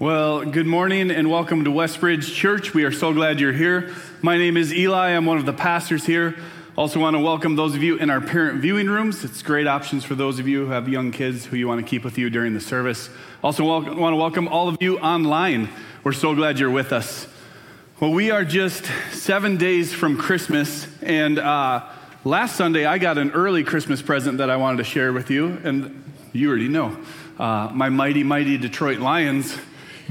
Well, good morning and welcome to Westbridge Church. We are so glad you're here. My name is Eli. I'm one of the pastors here. Also, want to welcome those of you in our parent viewing rooms. It's great options for those of you who have young kids who you want to keep with you during the service. Also, want to welcome all of you online. We're so glad you're with us. Well, we are just seven days from Christmas, and uh, last Sunday I got an early Christmas present that I wanted to share with you, and you already know. Uh, my mighty, mighty Detroit Lions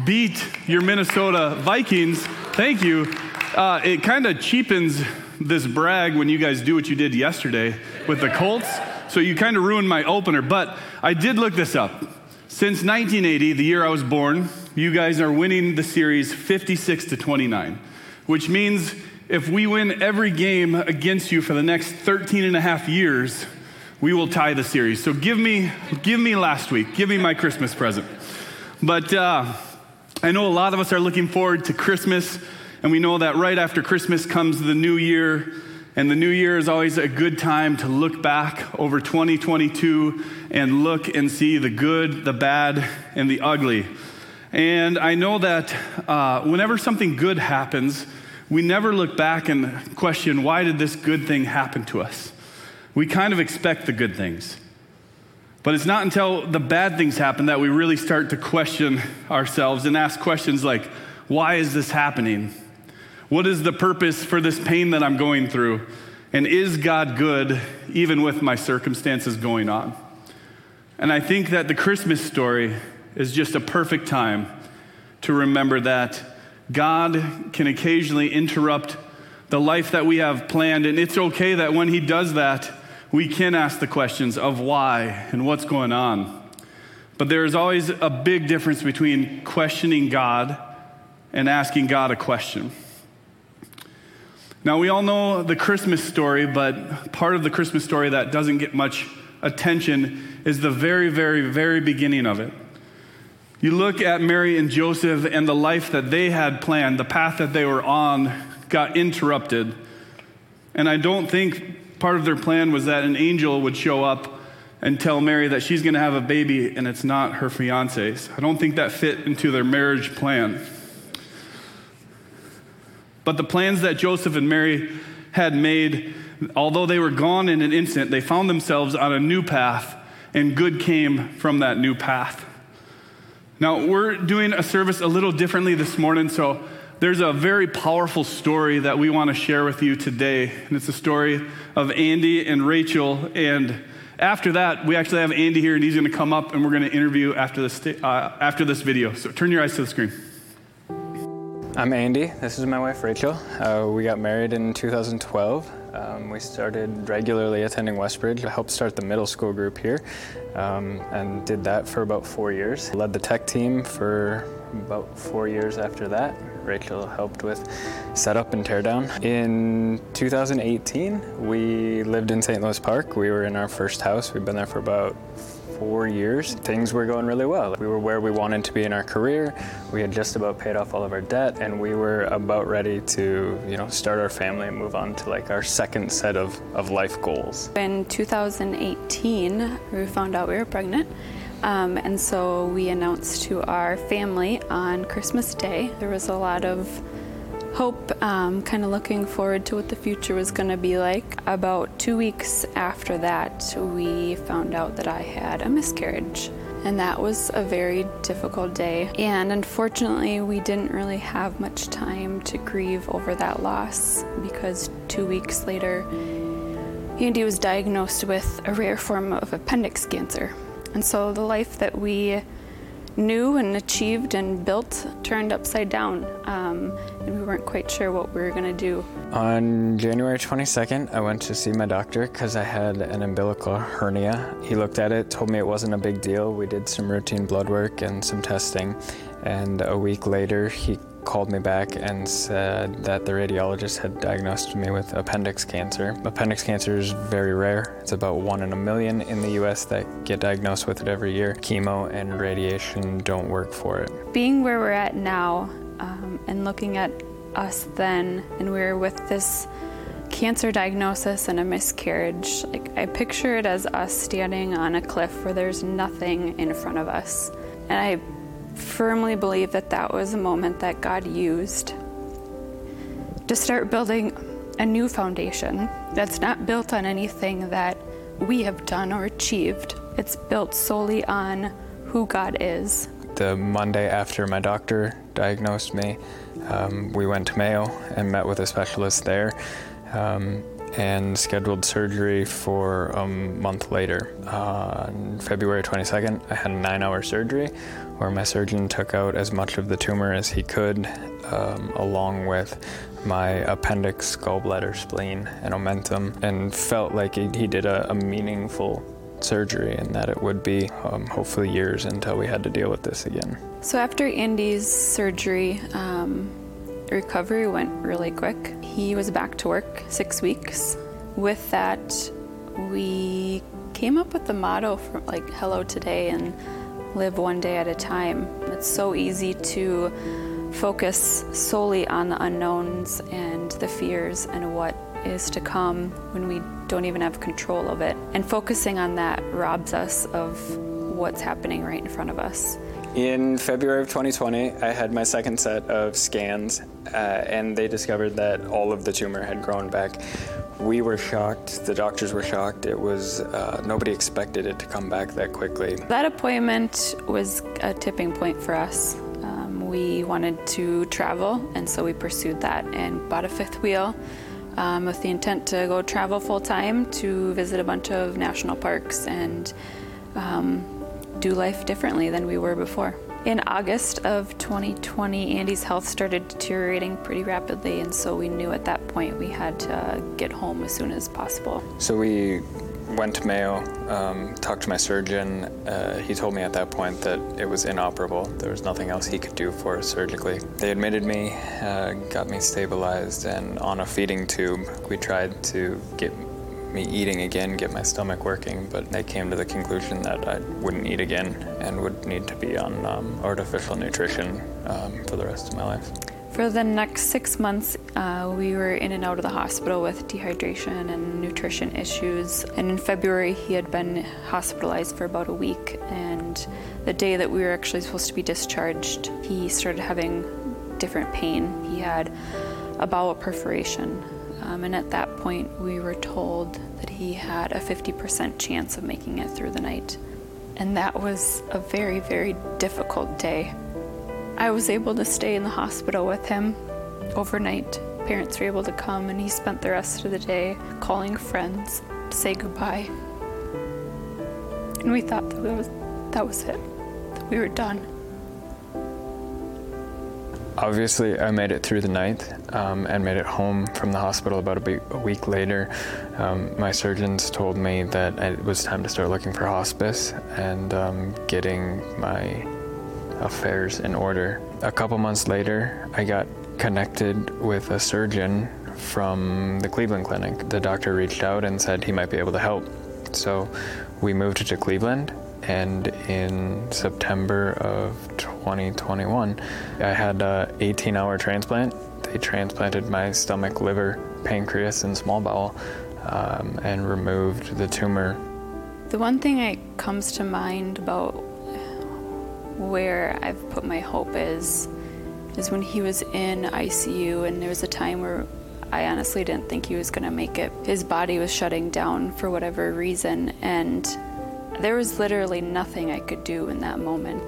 beat your Minnesota Vikings. Thank you. Uh, it kind of cheapens this brag when you guys do what you did yesterday with the Colts. So you kind of ruined my opener. But I did look this up. Since 1980, the year I was born, you guys are winning the series 56 to 29, which means if we win every game against you for the next 13 and a half years, we will tie the series. So give me, give me last week. Give me my Christmas present. But uh, I know a lot of us are looking forward to Christmas, and we know that right after Christmas comes the new year. And the new year is always a good time to look back over 2022 and look and see the good, the bad, and the ugly. And I know that uh, whenever something good happens, we never look back and question, why did this good thing happen to us? We kind of expect the good things. But it's not until the bad things happen that we really start to question ourselves and ask questions like, why is this happening? What is the purpose for this pain that I'm going through? And is God good even with my circumstances going on? And I think that the Christmas story is just a perfect time to remember that God can occasionally interrupt the life that we have planned. And it's okay that when He does that, we can ask the questions of why and what's going on. But there is always a big difference between questioning God and asking God a question. Now, we all know the Christmas story, but part of the Christmas story that doesn't get much attention is the very, very, very beginning of it. You look at Mary and Joseph and the life that they had planned, the path that they were on got interrupted. And I don't think part of their plan was that an angel would show up and tell Mary that she's going to have a baby and it's not her fiance's. I don't think that fit into their marriage plan. But the plans that Joseph and Mary had made, although they were gone in an instant, they found themselves on a new path, and good came from that new path. Now, we're doing a service a little differently this morning, so there's a very powerful story that we want to share with you today. And it's a story of Andy and Rachel. And after that, we actually have Andy here, and he's going to come up and we're going to interview after this, uh, after this video. So turn your eyes to the screen. I'm Andy. This is my wife, Rachel. Uh, we got married in 2012. Um, we started regularly attending Westbridge. I helped start the middle school group here um, and did that for about four years. Led the tech team for about four years after that. Rachel helped with setup and teardown. In 2018, we lived in St. Louis Park. We were in our first house. We've been there for about four years. Things were going really well. We were where we wanted to be in our career. We had just about paid off all of our debt, and we were about ready to, you know, start our family and move on to like our second set of, of life goals. In 2018, we found out we were pregnant. Um, and so we announced to our family on Christmas Day. There was a lot of hope, um, kind of looking forward to what the future was going to be like. About two weeks after that, we found out that I had a miscarriage. And that was a very difficult day. And unfortunately, we didn't really have much time to grieve over that loss because two weeks later, Andy was diagnosed with a rare form of appendix cancer. And so the life that we knew and achieved and built turned upside down, um, and we weren't quite sure what we were going to do. On January 22nd, I went to see my doctor because I had an umbilical hernia. He looked at it, told me it wasn't a big deal. We did some routine blood work and some testing, and a week later, he called me back and said that the radiologist had diagnosed me with appendix cancer. Appendix cancer is very rare. It's about one in a million in the US that get diagnosed with it every year. Chemo and radiation don't work for it. Being where we're at now um, and looking at us then, and we we're with this cancer diagnosis and a miscarriage, like I picture it as us standing on a cliff where there's nothing in front of us. And I firmly believe that that was a moment that God used to start building a new foundation that's not built on anything that we have done or achieved. It's built solely on who God is. The Monday after my doctor diagnosed me, um, we went to Mayo and met with a specialist there. Um, and scheduled surgery for a month later. Uh, on February 22nd, I had a nine hour surgery where my surgeon took out as much of the tumor as he could, um, along with my appendix, gallbladder, spleen, and omentum, and felt like he, did a, a, meaningful surgery and that it would be um, hopefully years until we had to deal with this again. So, after Andy's surgery, um, recovery went really quick. He was back to work six weeks. With that, we came up with the motto for like hello today and live one day at a time. It's so easy to focus solely on the unknowns and the fears and what is to come when we don't even have control of it. And focusing on that robs us of what's happening right in front of us. In February of 2020, I had my second set of scans, uh, and they discovered that all of the tumor had grown back. We were shocked. The doctors were shocked. It was uh, nobody expected it to come back that quickly. That appointment was a tipping point for us. Um, we wanted to travel, and so we pursued that and bought a fifth wheel. Um, with the intent to go travel full time to visit a bunch of national parks and um, do life differently than we were before. In August of 2020, Andy's health started deteriorating pretty rapidly, and so we knew at that point we had to get home as soon as possible. So we went to Mayo, um, talked to my surgeon. Uh, he told me at that point that it was inoperable. There was nothing else he could do for us surgically. They admitted me, uh, got me stabilized, and on a feeding tube, we tried to get me eating again, get my stomach working, but they came to the conclusion that I wouldn't eat again and would need to be on um, artificial nutrition um, for the rest of my life. For the next six months, uh, we were in and out of the hospital with dehydration and nutrition issues. And in February, he had been hospitalized for about a week. And the day that we were actually supposed to be discharged, he started having different pain. He had a bowel perforation um, and at that point, we were told that he had a 50% chance of making it through the night. And that was a very, very difficult day. I was able to stay in the hospital with him overnight. Parents were able to come, and he spent the rest of the day calling friends to say goodbye. And we thought that was, that was it, that we were done. Obviously, I made it through the night um, and made it home from the hospital about a, week later. Um, my surgeons told me that it was time to start looking for hospice and um, getting my affairs in order. A couple months later, I got connected with a surgeon from the Cleveland Clinic. The doctor reached out and said he might be able to help. So we moved to Cleveland and in September of 2021, I had a 18-hour transplant. They transplanted my stomach, liver, pancreas, and small bowel, um, and removed the tumor. The one thing that comes to mind about where I've put my hope is is when he was in ICU, and there was a time where I honestly didn't think he was going to make it. His body was shutting down for whatever reason, and there was literally nothing I could do in that moment.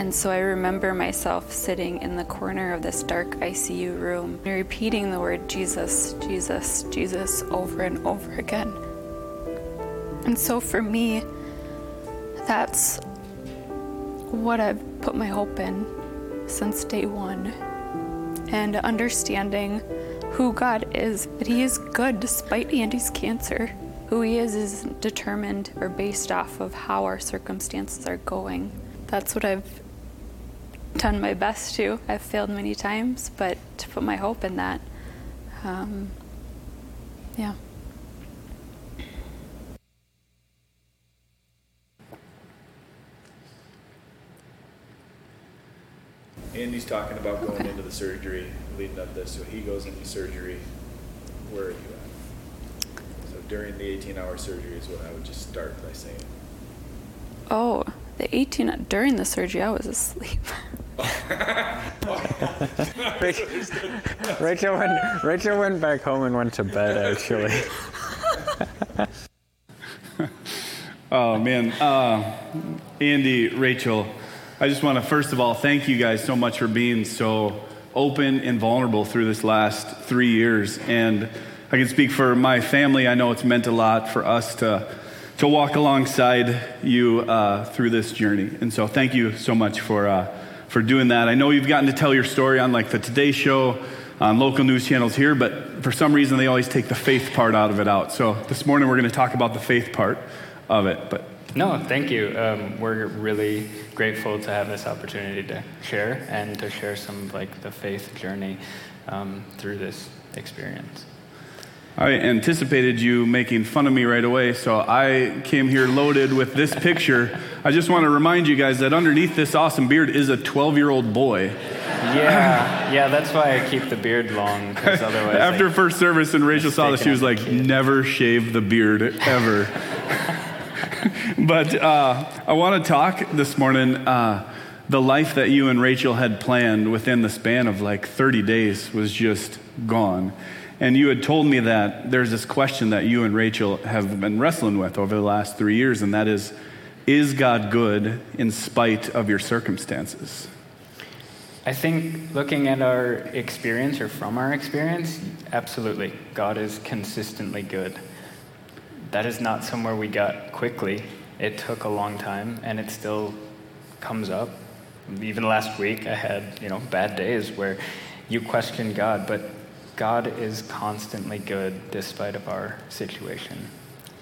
And so I remember myself sitting in the corner of this dark ICU room, repeating the word Jesus, Jesus, Jesus over and over again. And so for me, that's what I've put my hope in since day one. And understanding who God is, that He is good despite Andy's cancer. Who he is is determined or based off of how our circumstances are going. That's what I've done my best to. I've failed many times, but to put my hope in that, um, yeah. Andy's talking about going okay. into the surgery, leading up to this. So he goes into surgery. Where are you at? So during the 18 hour surgery is what I would just start by saying. Oh, the 18 during the surgery, I was asleep. Rachel went, Rachel went back home and went to bed, actually. oh, man. Uh, Andy, Rachel, I just want to first of all thank you guys so much for being so open and vulnerable through this last three years. And I can speak for my family. I know it's meant a lot for us to, to walk alongside you uh, through this journey. And so thank you so much for, uh, for doing that. I know you've gotten to tell your story on like the Today Show on local news channels here, but for some reason they always take the faith part out of it out. So this morning we're going to talk about the faith part of it. But no, thank you. Um, we're really grateful to have this opportunity to share and to share some of like the faith journey um, through this experience. I anticipated you making fun of me right away, so I came here loaded with this picture. I just want to remind you guys that underneath this awesome beard is a 12 year old boy. Yeah, yeah, that's why I keep the beard long. Because otherwise, After first service, and Rachel saw this, she was like, "Never shave the beard ever." but uh, I want to talk this morning. Uh, the life that you and Rachel had planned within the span of like 30 days was just gone. And you had told me that there's this question that you and Rachel have been wrestling with over the last three years, and that is Is God good in spite of your circumstances? I think looking at our experience or from our experience, absolutely. God is consistently good. That is not somewhere we got quickly. It took a long time, and it still comes up. Even last week, I had you know bad days where you question God, but God is constantly good despite of our situation.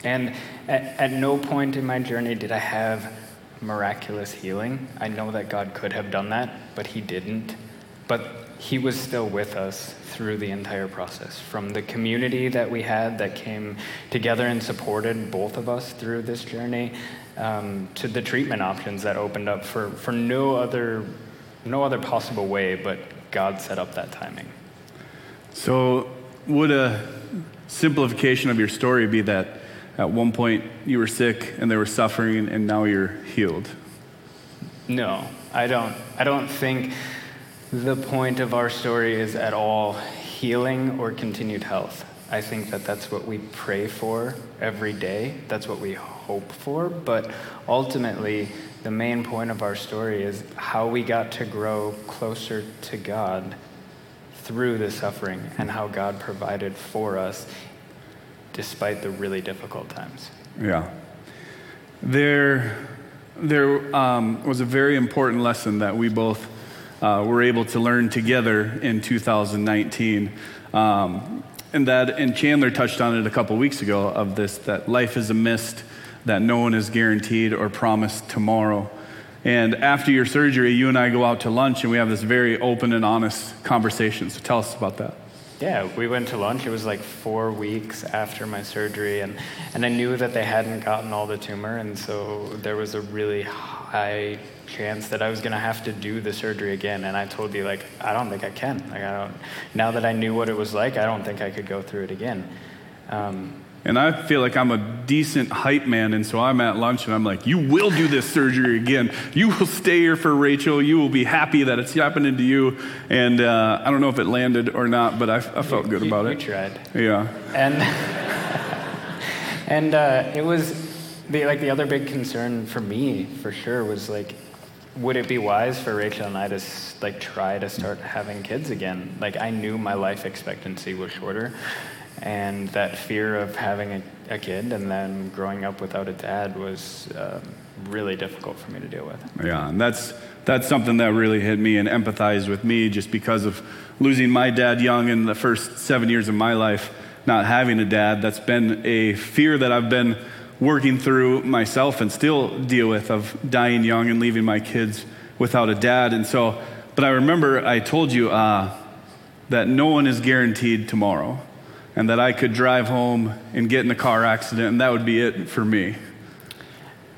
And at, at no point in my journey did I have miraculous healing. I know that God could have done that, but He didn't. But He was still with us through the entire process. From the community that we had that came together and supported both of us through this journey, um, to the treatment options that opened up for, for no other no other possible way, but God set up that timing. So, would a simplification of your story be that at one point you were sick and there was suffering and now you're healed? No, I don't. I don't think the point of our story is at all healing or continued health. I think that that's what we pray for every day. That's what we hope for. But ultimately, the main point of our story is how we got to grow closer to God through the suffering and how God provided for us despite the really difficult times. Yeah. There, there um, was a very important lesson that we both uh, were able to learn together in 2019. Um, and that, and Chandler touched on it a couple weeks ago of this that life is a mist, that no one is guaranteed or promised tomorrow. And after your surgery, you and I go out to lunch and we have this very open and honest conversation. So tell us about that. Yeah, we went to lunch. It was like four weeks after my surgery, and, and I knew that they hadn't gotten all the tumor, and so there was a really high chance that I was gonna have to do the surgery again. And I told you, like, I don't think I can. Like, I don't. Now that I knew what it was like, I don't think I could go through it again. Um, and I feel like I'm a decent hype man, and so I'm at lunch and I'm like, You will do this surgery again. You will stay here for Rachel. You will be happy that it's happening to you. And uh, I don't know if it landed or not, but I, I felt you, good you, about you it. tried. Yeah. And, and uh, it was the, like the other big concern for me, for sure, was like, would it be wise for Rachel and I to like try to start having kids again? Like I knew my life expectancy was shorter, and that fear of having a, a kid and then growing up without a dad was um, really difficult for me to deal with. Yeah, and that's that's something that really hit me and empathized with me just because of losing my dad young in the first seven years of my life, not having a dad. That's been a fear that I've been working through myself and still deal with of dying young and leaving my kids without a dad. And so, but I remember I told you uh, that no one is guaranteed tomorrow and that I could drive home and get in a car accident, and that would be it for me.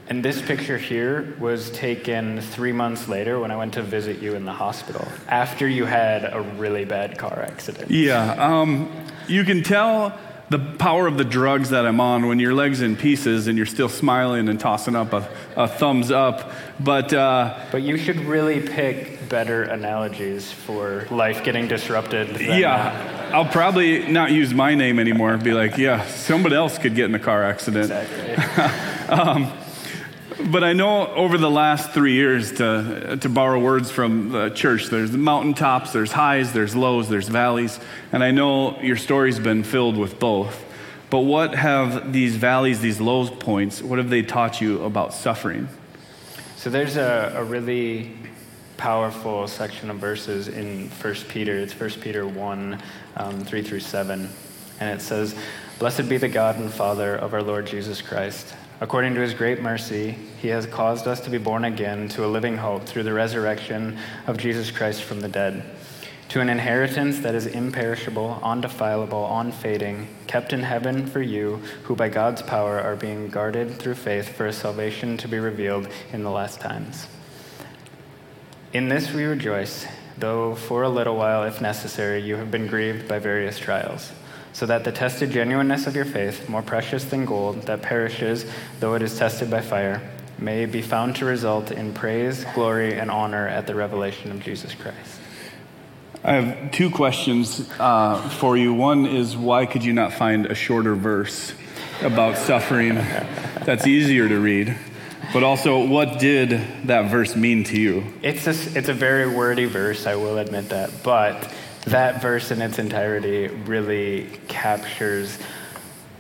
And this picture here was taken three months later when I went to visit you in the hospital after you had a really bad car accident. Yeah, um, you can tell the power of the drugs that I'm on when your leg's in pieces and you're still smiling and tossing up a, a thumbs up. But, uh, but you should really pick better analogies for life getting disrupted. Yeah, uh, I'll probably not use my name anymore. Be like, yeah, somebody else could get in a car accident. exactly. um, but I know over the last three years, to, to borrow words from the church, there's mountaintops, there's highs, there's lows, there's valleys. And I know your story's been filled with both. But what have these valleys, these low points, what have they taught you about suffering? So there's a, a really powerful section of verses in 1 Peter. It's 1 Peter 1, um, 3 through 7. And it says, Blessed be the God and Father of our Lord Jesus Christ. According to his great mercy, he has caused us to be born again to a living hope through the resurrection of Jesus Christ from the dead, to an inheritance that is imperishable, undefilable, unfading, kept in heaven for you, who by God's power are being guarded through faith for a salvation to be revealed in the last times. In this we rejoice, though for a little while, if necessary, you have been grieved by various trials so that the tested genuineness of your faith, more precious than gold that perishes though it is tested by fire, may be found to result in praise, glory, and honor at the revelation of Jesus Christ. I have two questions uh, for you. One is why could you not find a shorter verse about suffering that's easier to read? But also, what did that verse mean to you? It's a, it's a very wordy verse, I will admit that. But that verse in its entirety really captures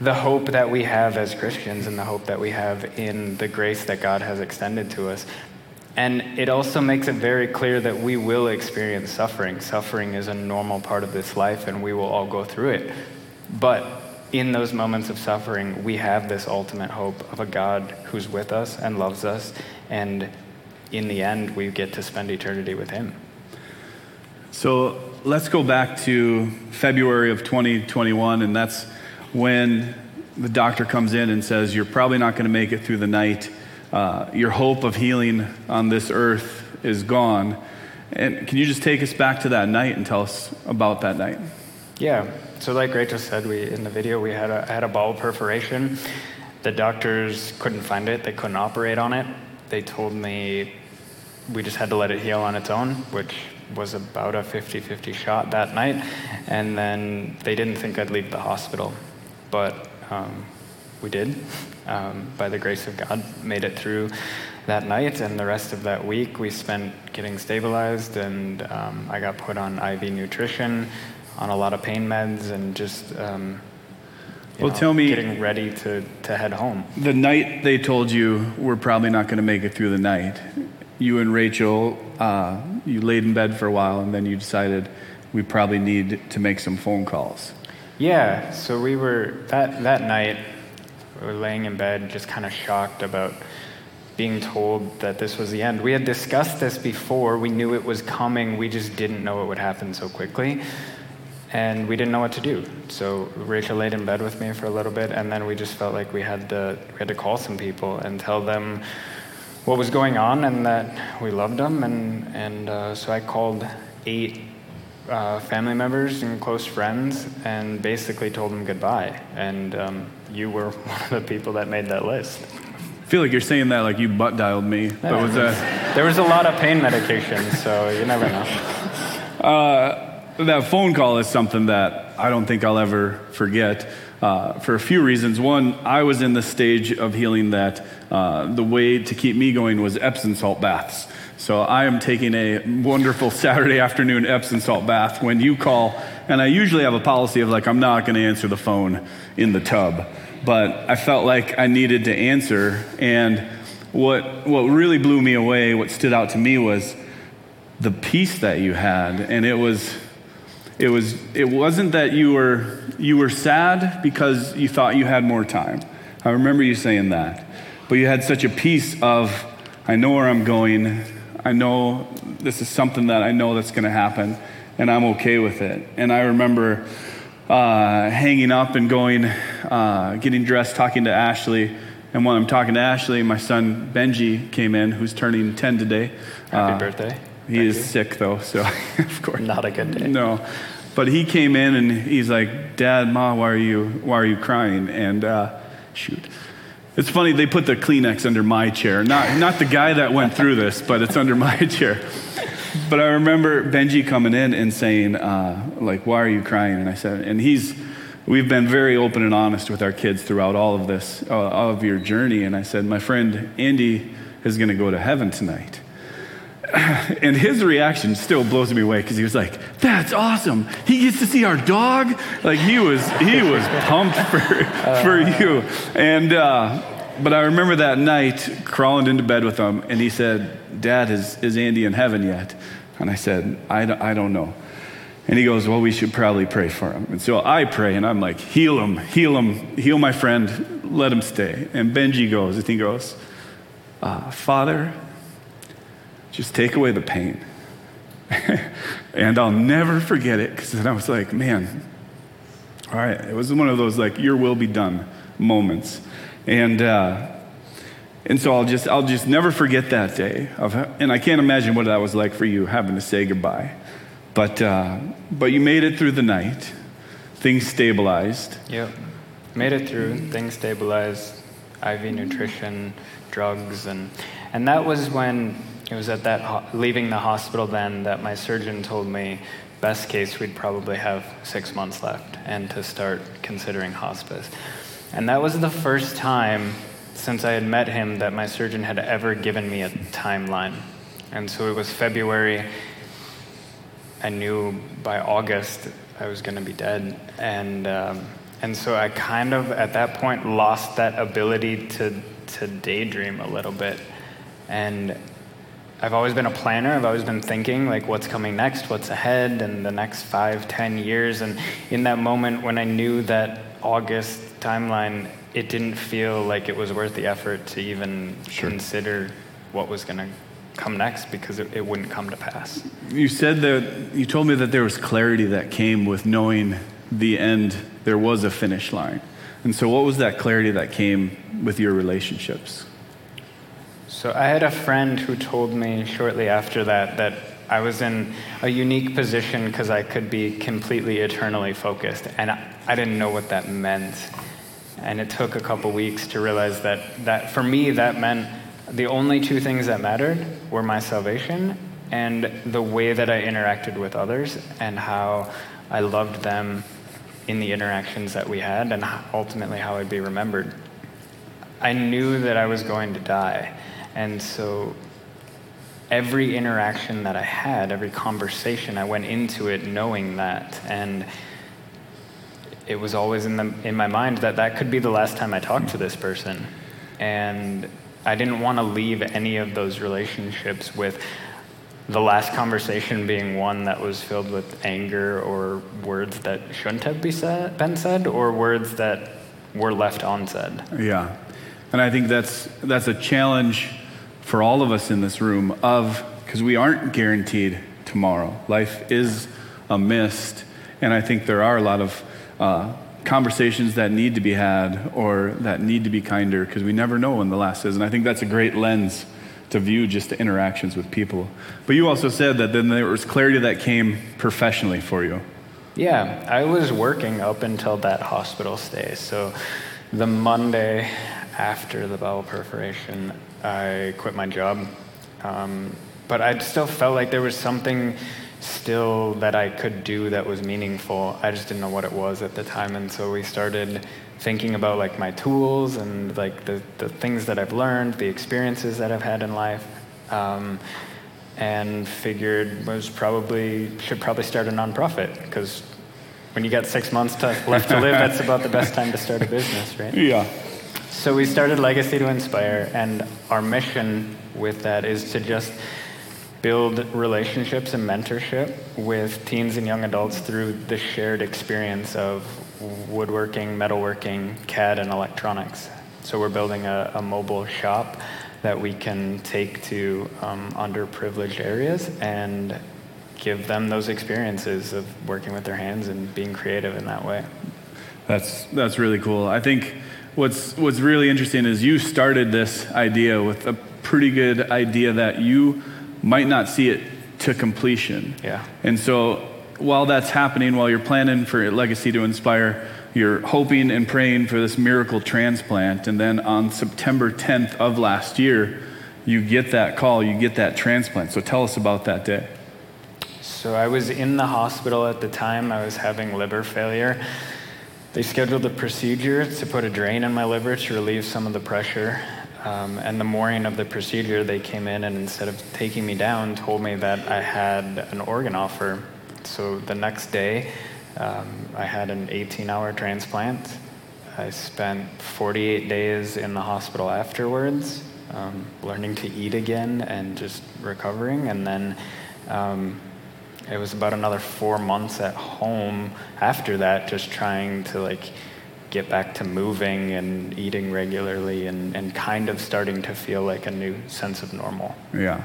the hope that we have as Christians and the hope that we have in the grace that God has extended to us. And it also makes it very clear that we will experience suffering. Suffering is a normal part of this life, and we will all go through it. But in those moments of suffering, we have this ultimate hope of a God who's with us and loves us, and in the end, we get to spend eternity with Him. So let's go back to February of 2021, and that's when the doctor comes in and says, You're probably not going to make it through the night. Uh, your hope of healing on this earth is gone. And can you just take us back to that night and tell us about that night? Yeah. So, like Rachel said, we in the video we had a had a bowel perforation. The doctors couldn't find it. They couldn't operate on it. They told me we just had to let it heal on its own, which was about a 50 50 shot that night. And then they didn't think I'd leave the hospital. But um, we did. Um, by the grace of God, made it through that night. And the rest of that week, we spent getting stabilized. And um, I got put on IV nutrition, on a lot of pain meds, and just. Um, well, know, tell me. Getting ready to, to head home. The night they told you we're probably not going to make it through the night, you and Rachel, uh, you laid in bed for a while, and then you decided we probably need to make some phone calls. Yeah, so we were, that, that night, we were laying in bed, just kind of shocked about being told that this was the end. We had discussed this before, we knew it was coming, we just didn't know it would happen so quickly. And we didn't know what to do. So Rachel laid in bed with me for a little bit, and then we just felt like we had to, we had to call some people and tell them what was going on and that we loved them. And, and uh, so I called eight uh, family members and close friends and basically told them goodbye. And um, you were one of the people that made that list. I feel like you're saying that like you butt dialed me. Was there was a lot of pain medication, so you never know. That phone call is something that I don't think I'll ever forget uh, for a few reasons. One, I was in the stage of healing that uh, the way to keep me going was Epsom salt baths. So I am taking a wonderful Saturday afternoon Epsom salt bath when you call, and I usually have a policy of like, I'm not going to answer the phone in the tub. But I felt like I needed to answer. And what, what really blew me away, what stood out to me was the peace that you had. And it was, it was, it wasn't that you were, you were sad because you thought you had more time. I remember you saying that. But you had such a peace of, I know where I'm going. I know this is something that I know that's going to happen, and I'm okay with it. And I remember uh, hanging up and going, uh, getting dressed, talking to Ashley. And when I'm talking to Ashley, my son Benji came in, who's turning 10 today. Happy uh, birthday. He Thank is you. sick though, so of course. Not a good day. No. But he came in and he's like, Dad, Ma, why are you, why are you crying? And uh, shoot. It's funny, they put the Kleenex under my chair. Not, not the guy that went through this, but it's under my chair. but I remember Benji coming in and saying, uh, like, why are you crying? And I said, and he's, we've been very open and honest with our kids throughout all of this, uh, all of your journey. And I said, my friend Andy is going to go to heaven tonight. And his reaction still blows me away because he was like, "That's awesome! He gets to see our dog." Like he was, he was pumped for for you. And uh, but I remember that night crawling into bed with him, and he said, "Dad, is is Andy in heaven yet?" And I said, "I don't, I don't know." And he goes, Well, we should probably pray for him. And so I pray, and I'm like, Heal him, heal him, heal my friend, let him stay. And Benji goes, and he goes, uh, Father, just take away the pain. and I'll never forget it because then I was like, Man, all right, it was one of those like, Your will be done moments. And, uh, and so I'll just, I'll just never forget that day. Of, and I can't imagine what that was like for you having to say goodbye. But, uh, but you made it through the night. Things stabilized. Yep. Made it through. Things stabilized. IV nutrition, drugs, and and that was when it was at that leaving the hospital then that my surgeon told me best case we'd probably have six months left and to start considering hospice. And that was the first time since I had met him that my surgeon had ever given me a timeline. And so it was February I knew by August I was going to be dead. And, um, and so I kind of, at that point, lost that ability to, to daydream a little bit. And I've always been a planner. I've always been thinking, like, what's coming next, what's ahead, and the next five, ten years. And in that moment when I knew that August timeline, it didn't feel like it was worth the effort to even sure. consider what was going to come next because it, it wouldn't come to pass. You said that, you told me that there was clarity that came with knowing the end, there was a finish line. And so, what was that clarity that came with your relationships? So, I had a friend who told me shortly after that that I was in a unique position because I could be completely eternally focused. And I, didn't know what that meant. And it took a couple weeks to realize that, that for me, that meant the only two things that mattered were my salvation and the way that I interacted with others and how I loved them in the interactions that we had and ultimately how I'd be remembered. I knew that I was going to die. And so every interaction that I had, every conversation, I went into it knowing that. And it was always in, the, in my mind that that could be the last time I talked to this person. And I didn't want to leave any of those relationships with the last conversation being one that was filled with anger or words that shouldn't have be said, been said or words that were left unsaid. Yeah. And I think that's, that's a challenge for all of us in this room of, because we aren't guaranteed tomorrow. Life is a mist. And I think there are a lot of uh, conversations that need to be had or that need to be kinder because we never know when the last is. And I think that's a great lens to view just the interactions with people. But you also said that then there was clarity that came professionally for you. Yeah, I was working up until that hospital stay. So the Monday after the bowel perforation, I quit my job. Um, but I still felt like there was something still that I could do that was meaningful. I just didn't know what it was at the time, and so we started thinking about like my tools and like the, the things that I've learned, the experiences that I've had in life, um, and figured was probably should probably start a nonprofit because when you got six months to, left to live, that's about the best time to start a business, right? Yeah. So we started Legacy to Inspire, and our mission with that is to just build relationships and mentorship with teens and young adults through the shared experience of woodworking, metalworking, CAD, and electronics. So we're building a, a mobile shop that we can take to um, underprivileged areas and give them those experiences of working with their hands and being creative in that way. That's that's really cool. I think what's what's really interesting is you started this idea with a pretty good idea that you might not see it to completion. Yeah. And so while that's happening, while you're planning for Legacy to Inspire, you're hoping and praying for this miracle transplant. And then on September 10th of last year, you get that call, you get that transplant. So tell us about that day. So I was in the hospital at the time. I was having liver failure. They scheduled a procedure to put a drain in my liver to relieve some of the pressure. Um, and the morning of the procedure, they came in and instead of taking me down, told me that I had an organ offer. So the next day, um, I had an 18 hour transplant. I spent 48 days in the hospital afterwards, um, learning to eat again and just recovering. And then um, it was about another four months at home after that, just trying to like get back to moving and eating regularly and, and kind of starting to feel like a new sense of normal. Yeah.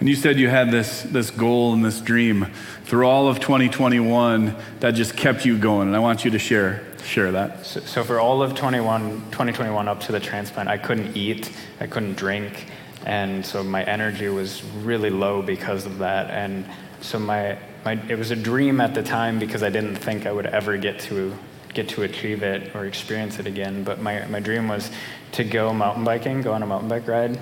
And you said you had this, this goal and this dream through all of 2021 that just kept you going. And I want you to share, share that. So, so for all of 21, 2021 up to the transplant, I couldn't eat, I couldn't drink. And so my energy was really low because of that. And so my, my, it was a dream at the time because I didn't think I would ever get to get to achieve it or experience it again. But my, my dream was to go mountain biking, go on a mountain bike ride,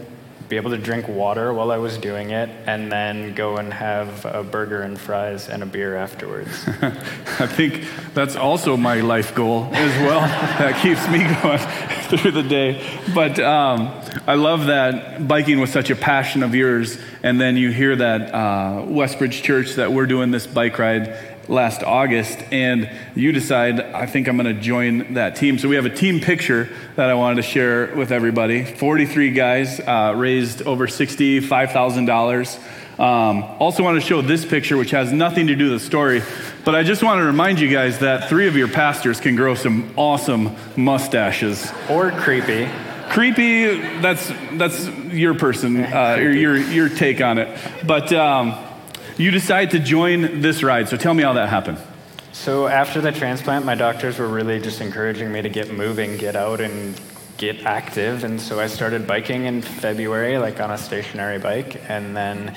be able to drink water while I was doing it, and then go and have a burger and fries and a beer afterwards. I think that's also my life goal as well. that keeps me going through the day. But um, I love that biking was such a passion of yours, and then you hear that uh, Westbridge Church that we're doing this bike ride last August, and you decide, I think I'm going to join that team. So we have a team picture that I wanted to share with everybody. 43 guys uh, raised over $65,000. Um, also, want to show this picture, which has nothing to do with the story, but I just want to remind you guys that three of your pastors can grow some awesome mustaches. Or creepy. Creepy, that's, that's your person, uh, your, your take on it. But. Um, you decide to join this ride. So tell me how that happened. So after the transplant, my doctors were really just encouraging me to get moving, get out, and get active. And so I started biking in February, like on a stationary bike. And then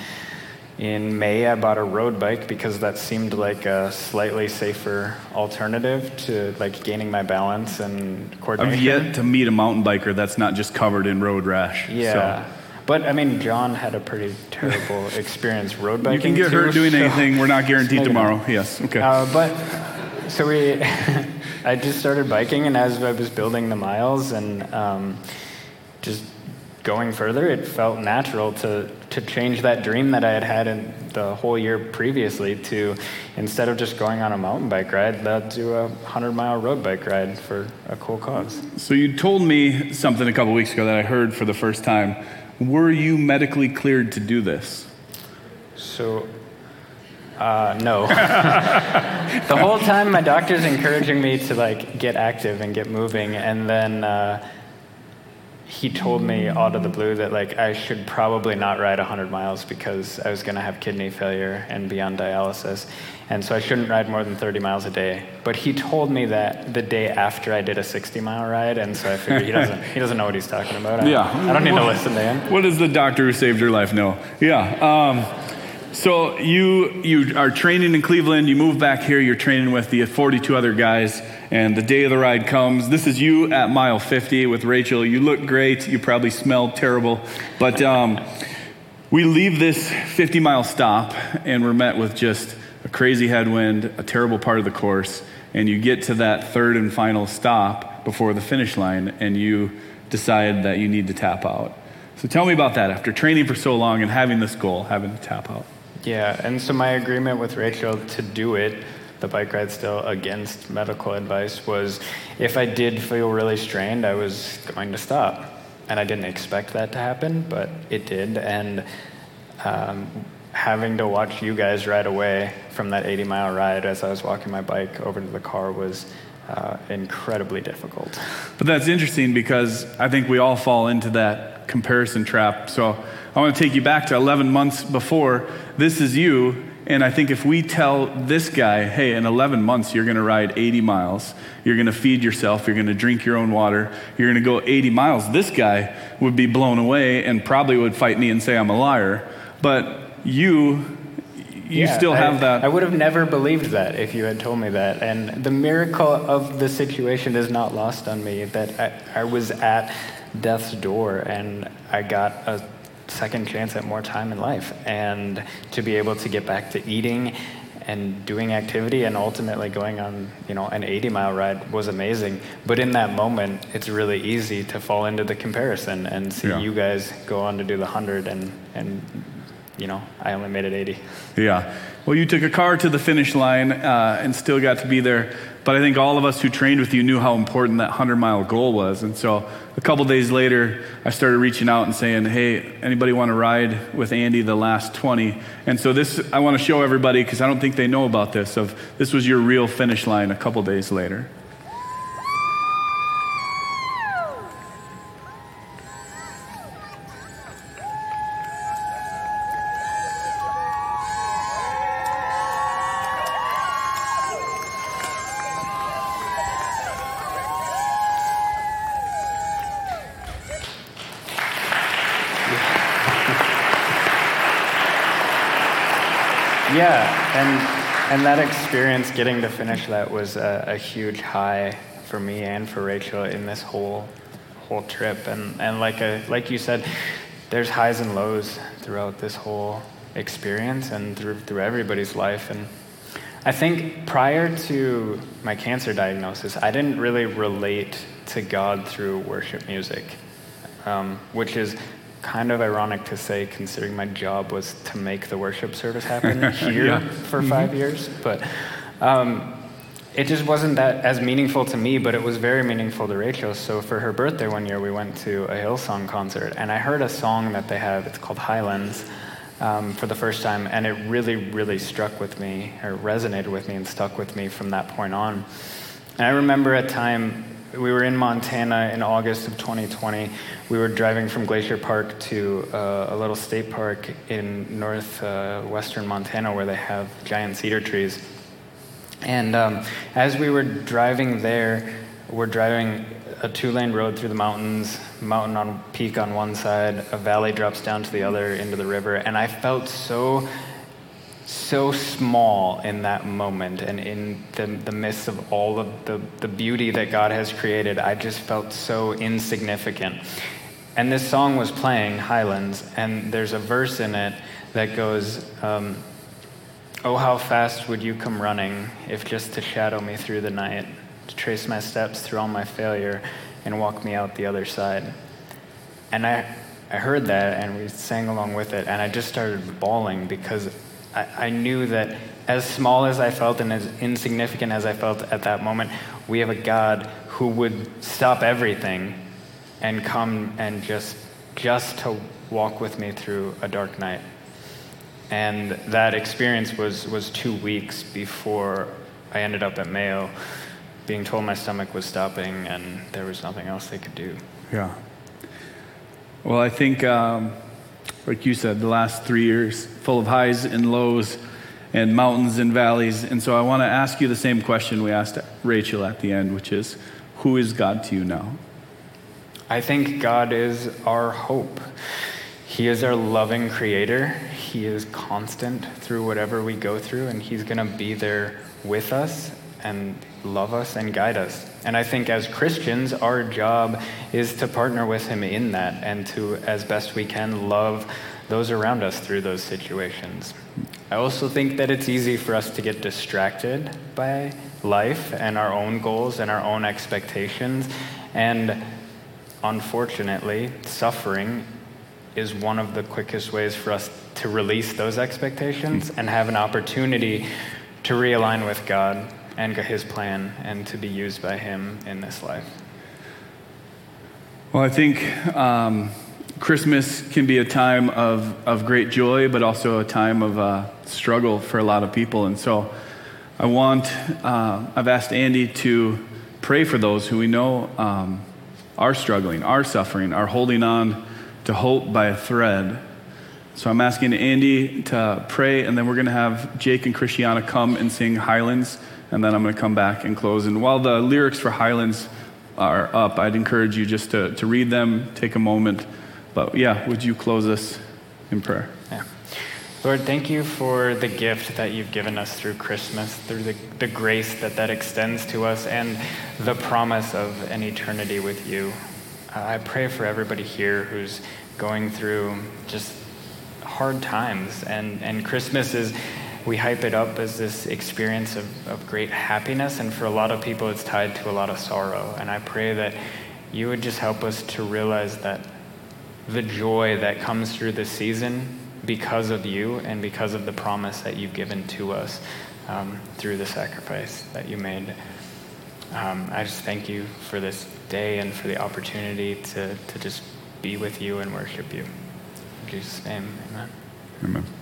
in May, I bought a road bike because that seemed like a slightly safer alternative to like gaining my balance and coordination. I've yet to meet a mountain biker that's not just covered in road rash. Yeah. So. But I mean, John had a pretty terrible experience road biking. You can get too, hurt doing so anything. We're not guaranteed tomorrow. Yes. Okay. Uh, but so we, I just started biking, and as I was building the miles and um, just going further, it felt natural to to change that dream that I had had in the whole year previously to instead of just going on a mountain bike ride, let's do a hundred mile road bike ride for a cool cause. So you told me something a couple weeks ago that I heard for the first time were you medically cleared to do this? So, uh, no. the whole time, my doctor's encouraging me to like get active and get moving, and then uh, he told me out of the blue that like I should probably not ride 100 miles because I was going to have kidney failure and be on dialysis, and so I shouldn't ride more than 30 miles a day. But he told me that the day after I did a 60 mile ride, and so I figured he doesn't he doesn't know what he's talking about. I, yeah, I don't need to listen to him. What does the doctor who saved your life know? Yeah. Um, so you you are training in Cleveland. You move back here. You're training with the 42 other guys, and the day of the ride comes. This is you at mile 50 with Rachel. You look great. You probably smell terrible, but um, we leave this 50 mile stop, and we're met with just a crazy headwind, a terrible part of the course, and you get to that third and final stop before the finish line, and you decide that you need to tap out. So tell me about that after training for so long and having this goal, having to tap out. Yeah, and so my agreement with Rachel to do it, the bike ride still against medical advice, was if I did feel really strained, I was going to stop. And I didn't expect that to happen, but it did. And um, having to watch you guys ride away from that 80 mile ride as I was walking my bike over to the car was uh, incredibly difficult. But that's interesting because I think we all fall into that comparison trap. So I want to take you back to 11 months before. This is you. And I think if we tell this guy, hey, in 11 months, you're going to ride 80 miles, you're going to feed yourself, you're going to drink your own water, you're going to go 80 miles, this guy would be blown away and probably would fight me and say I'm a liar. But you, you yeah, still have I, that. I would have never believed that if you had told me that. And the miracle of the situation is not lost on me that I, I was at death's door and I got a second chance at more time in life and to be able to get back to eating and doing activity and ultimately going on you know an 80 mile ride was amazing but in that moment it's really easy to fall into the comparison and see Yeah. you guys go on to do the 100 and and you know i only made it 80 Yeah. Well, you took a car to the finish line uh, and still got to be there. But I think all of us who trained with you knew how important that 100 mile goal was. And so a couple days later, I started reaching out and saying, hey, anybody want to ride with Andy the last 20? And so this, I want to show everybody, because I don't think they know about this, of this was your real finish line a couple days later. Yeah, and that experience, getting to finish that, was a, a huge high for me and for Rachel in this whole whole trip. And and like a, like you said, there's highs and lows throughout this whole experience and through through everybody's life. And I think prior to my cancer diagnosis, I didn't really relate to God through worship music, um, which is kind of ironic to say considering my job was to make the worship service happen here Yeah. for 5 years. But um, it just wasn't that as meaningful to me, but it was very meaningful to Rachel. So for her birthday one year, we went to a Hillsong concert, and I heard a song that they have. It's called Highlands. Um, for the first time, and it really, really struck with me, or resonated with me, and stuck with me from that point on. And I remember a time we were in Montana in August of 2020. We were driving from Glacier Park to uh, a little state park in northwestern uh, Montana where they have giant cedar trees. And um, as we were driving there, we're driving a two lane road through the mountains, mountain on peak on one side, a valley drops down to the other into the river, and I felt so so small in that moment and in the, the midst of all of the, the beauty that God has created, I just felt so insignificant. And this song was playing, Highlands, and there's a verse in it that goes, um, Oh, how fast would you come running if just to shadow me through the night, to trace my steps through all my failure and walk me out the other side? And I, I heard that and we sang along with it, and I just started bawling because I, I knew that as small as I felt and as insignificant as I felt at that moment, we have a God who would stop everything and come and just just to walk with me through a dark night. And that experience was, was two weeks before I ended up at Mayo, being told my stomach was stopping and there was nothing else they could do. Yeah. Well, I think, um, like you said, the last three years, full of highs and lows and mountains and valleys. And so I want to ask you the same question we asked Rachel at the end, which is who is God to you now? I think God is our hope. He is our loving creator. He is constant through whatever we go through, and He's going to be there with us and love us and guide us. And I think as Christians, our job is to partner with Him in that and to, as best we can, love those around us through those situations. I also think that it's easy for us to get distracted by life and our own goals and our own expectations. And unfortunately, suffering is one of the quickest ways for us to release those expectations and have an opportunity to realign with God and His plan and to be used by Him in this life. Well, I think um, Christmas can be a time of, of great joy, but also a time of uh, struggle for a lot of people. And so I want, uh, I've asked Andy to pray for those who we know um, are struggling, are suffering, are holding on to hope by a thread. So I'm asking Andy to pray, and then we're going to have Jake and Christiana come and sing Highlands, and then I'm going to come back and close. And while the lyrics for Highlands are up, I'd encourage you just to, to read them, take a moment. But yeah, would you close us in prayer? Yeah. Lord, thank you for the gift that you've given us through Christmas, through the, the grace that that extends to us, and the promise of an eternity with you. Uh, I pray for everybody here who's going through just hard times, and, and Christmas is we hype it up as this experience of, of great happiness, and for a lot of people, it's tied to a lot of sorrow. And I pray that you would just help us to realize that the joy that comes through this season because of you and because of the promise that you've given to us um, through the sacrifice that you made. Um, I just thank you for this day and for the opportunity to, to just be with you and worship you. In Jesus' name, amen. Amen.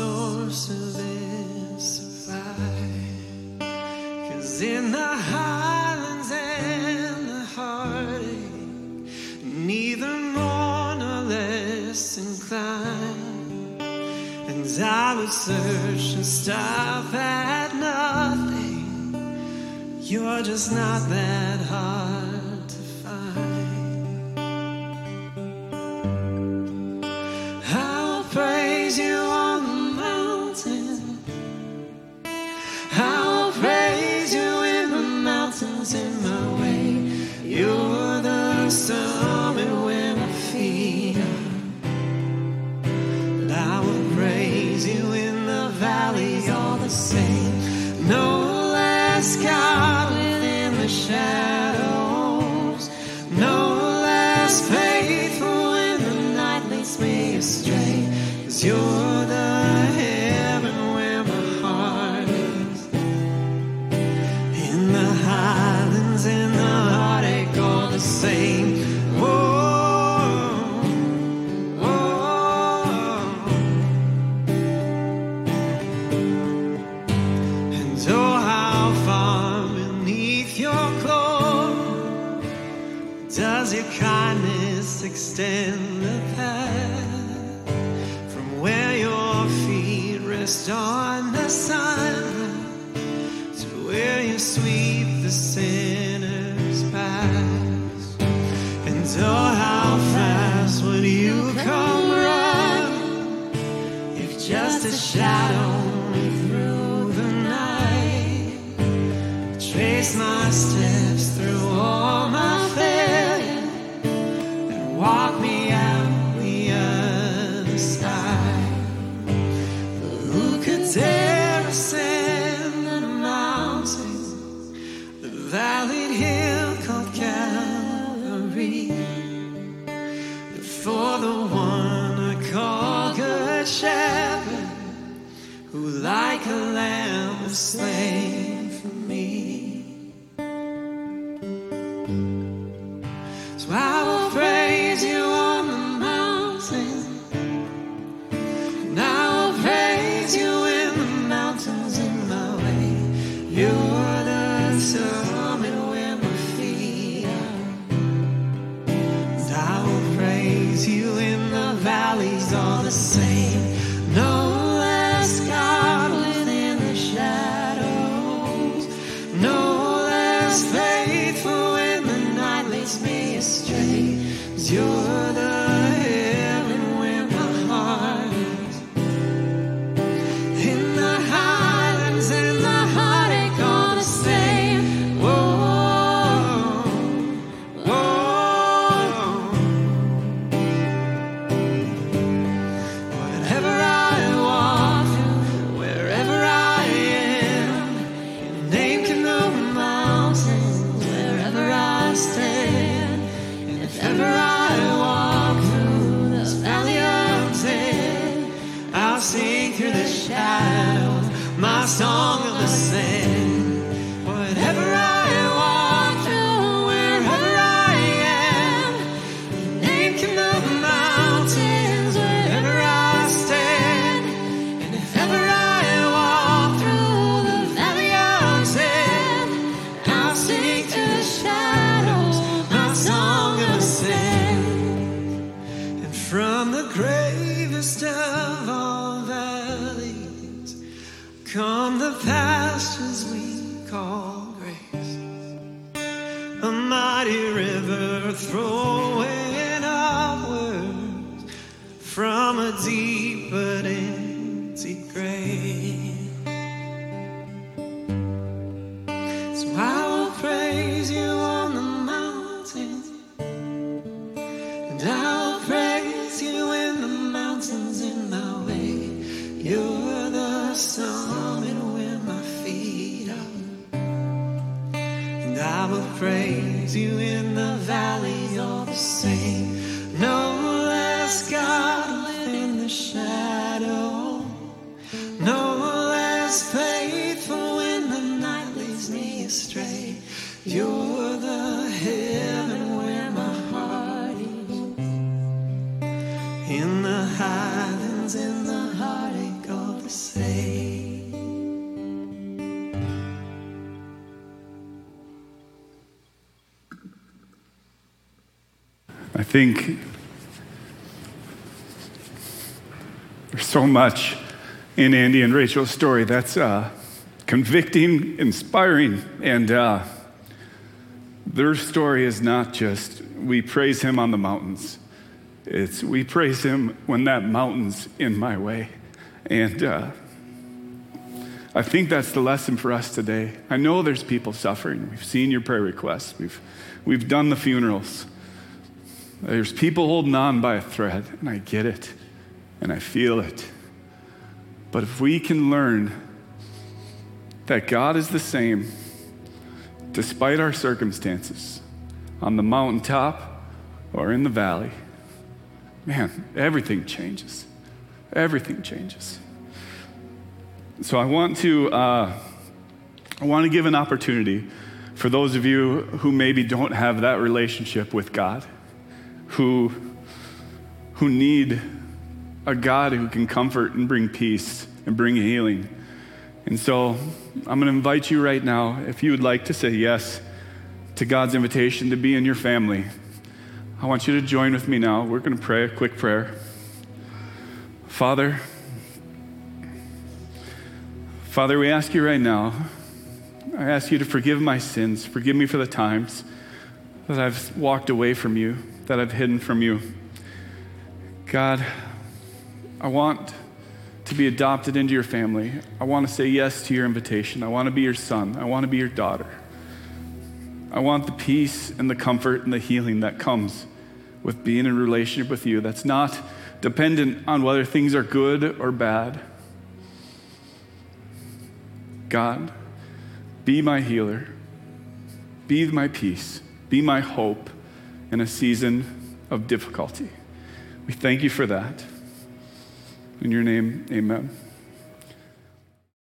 source of this fire. Cause in the highlands and the heartache, neither more nor less inclined. And I would search and stop at nothing. You're just not that. Trace my steps through I will praise you in the valley all the same. No less God think there's so much in Andy and Rachel's story that's uh, convicting, inspiring, and uh, their story is not just we praise him on the mountains. It's we praise him when that mountain's in my way. And uh, I think that's the lesson for us today. I know there's people suffering. We've seen your prayer requests, we've, we've done the funerals. There's people holding on by a thread, and I get it, and I feel it. But if we can learn that God is the same despite our circumstances, on the mountaintop or in the valley, man, everything changes. Everything changes. So I want to, uh, I want to give an opportunity for those of you who maybe don't have that relationship with God who, who need a God who can comfort and bring peace and bring healing. And so I'm going to invite you right now, if you would like to say yes to God's invitation to be in your family, I want you to join with me now. We're going to pray a quick prayer. Father, Father, we ask you right now, I ask you to forgive my sins. Forgive me for the times that I've walked away from you, that I've hidden from you. God, I want to be adopted into your family. I want to say yes to your invitation. I want to be your son. I want to be your daughter. I want the peace and the comfort and the healing that comes with being in a relationship with you that's not dependent on whether things are good or bad. God, be my healer, be my peace, be my hope in a season of difficulty. We thank you for that. In your name, amen.